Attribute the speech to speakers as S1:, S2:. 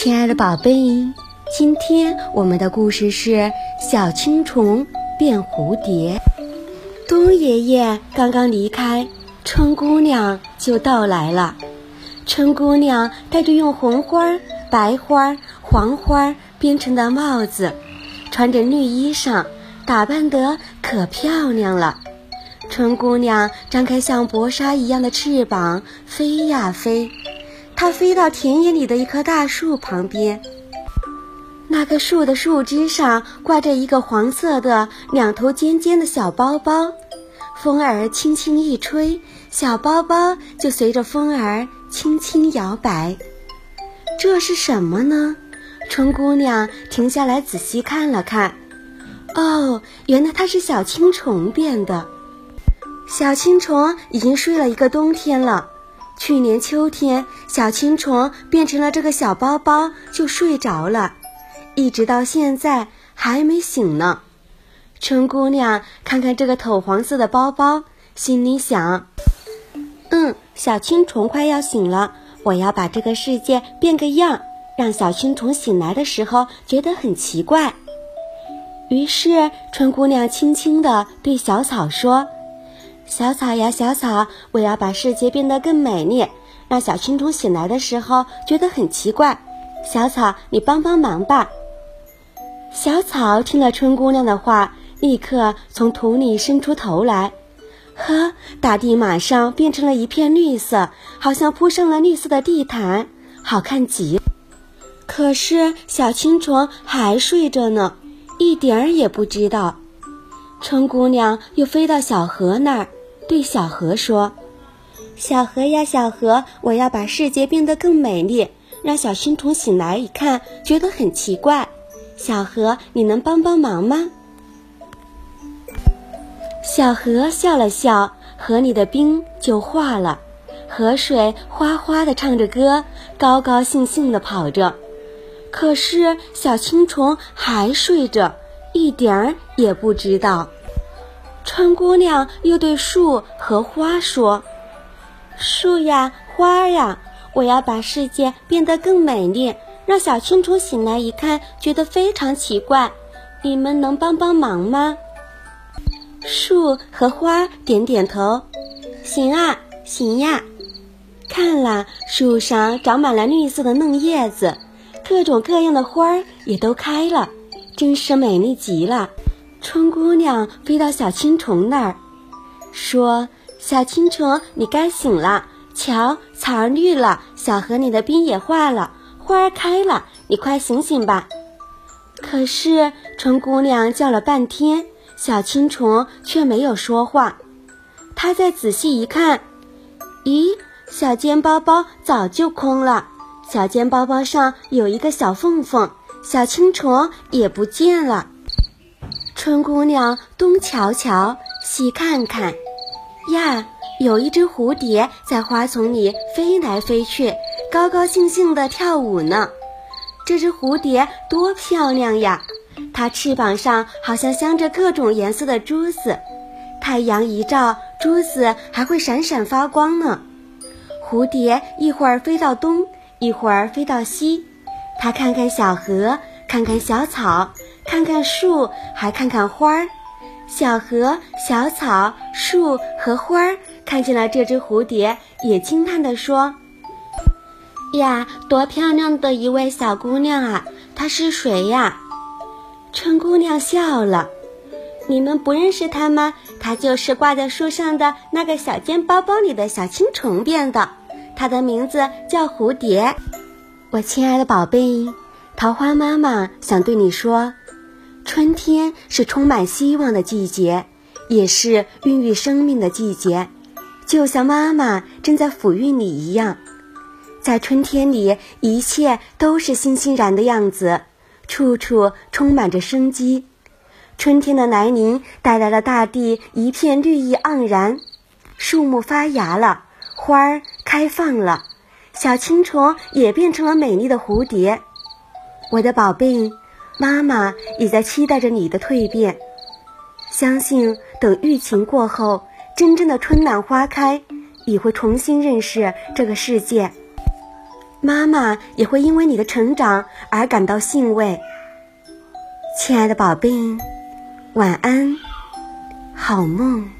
S1: 亲爱的宝贝，今天我们的故事是小青虫变蝴蝶。冬爷爷刚刚离开，春姑娘就到来了。春姑娘戴着用红花、白花、黄花编成的帽子，穿着绿衣裳，打扮得可漂亮了。春姑娘张开像薄纱一样的翅膀，飞呀飞。它飞到田野里的一棵大树旁边，那棵树的树枝上挂着一个黄色的、两头尖尖的小包包，风儿轻轻一吹，小包包就随着风儿轻轻摇摆。这是什么呢？春姑娘停下来仔细看了看，哦，原来它是小青虫变的。小青虫已经睡了一个冬天了。去年秋天，小青虫变成了这个小包包，就睡着了，一直到现在还没醒呢。春姑娘看看这个土黄色的包包，心里想：“嗯，小青虫快要醒了，我要把这个世界变个样，让小青虫醒来的时候觉得很奇怪。”于是，春姑娘轻轻地对小草说。小草呀，小草，我要把世界变得更美丽，让小青虫醒来的时候觉得很奇怪。小草，你帮帮忙吧。小草听了春姑娘的话，立刻从土里伸出头来，呵，大地马上变成了一片绿色，好像铺上了绿色的地毯，好看极。可是小青虫还睡着呢，一点儿也不知道。春姑娘又飞到小河那儿。对小河说：“小河呀，小河，我要把世界变得更美丽，让小青虫醒来一看，觉得很奇怪。小河，你能帮帮忙吗？”小河笑了笑，河里的冰就化了，河水哗哗地唱着歌，高高兴兴地跑着。可是小青虫还睡着，一点儿也不知道。春姑娘又对树和花说：“树呀，花呀，我要把世界变得更美丽，让小青虫醒来一看，觉得非常奇怪。你们能帮帮忙吗？”树和花点点头：“行啊，行呀。”看了，树上长满了绿色的嫩叶子，各种各样的花儿也都开了，真是美丽极了。春姑娘飞到小青虫那儿，说：“小青虫，你该醒了。瞧，草儿绿了，小河里的冰也化了，花儿开了，你快醒醒吧。”可是春姑娘叫了半天，小青虫却没有说话。她再仔细一看，咦，小尖包包早就空了，小尖包包上有一个小缝缝，小青虫也不见了。春姑娘东瞧瞧，西看看，呀，有一只蝴蝶在花丛里飞来飞去，高高兴兴地跳舞呢。这只蝴蝶多漂亮呀！它翅膀上好像镶着各种颜色的珠子，太阳一照，珠子还会闪闪发光呢。蝴蝶一会儿飞到东，一会儿飞到西，它看看小河，看看小草。看看树，还看看花儿。小河、小草、树和花儿看见了这只蝴蝶，也惊叹地说：“呀，多漂亮的一位小姑娘啊！她是谁呀？”春姑娘笑了：“你们不认识她吗？她就是挂在树上的那个小尖包包里的小青虫变的。她的名字叫蝴蝶。”我亲爱的宝贝，桃花妈妈想对你说。春天是充满希望的季节，也是孕育生命的季节，就像妈妈正在抚育你一样。在春天里，一切都是欣欣然的样子，处处充满着生机。春天的来临带来了大地一片绿意盎然，树木发芽了，花儿开放了，小青虫也变成了美丽的蝴蝶。我的宝贝。妈妈也在期待着你的蜕变，相信等疫情过后，真正的春暖花开，你会重新认识这个世界。妈妈也会因为你的成长而感到欣慰。亲爱的宝贝，晚安，好梦。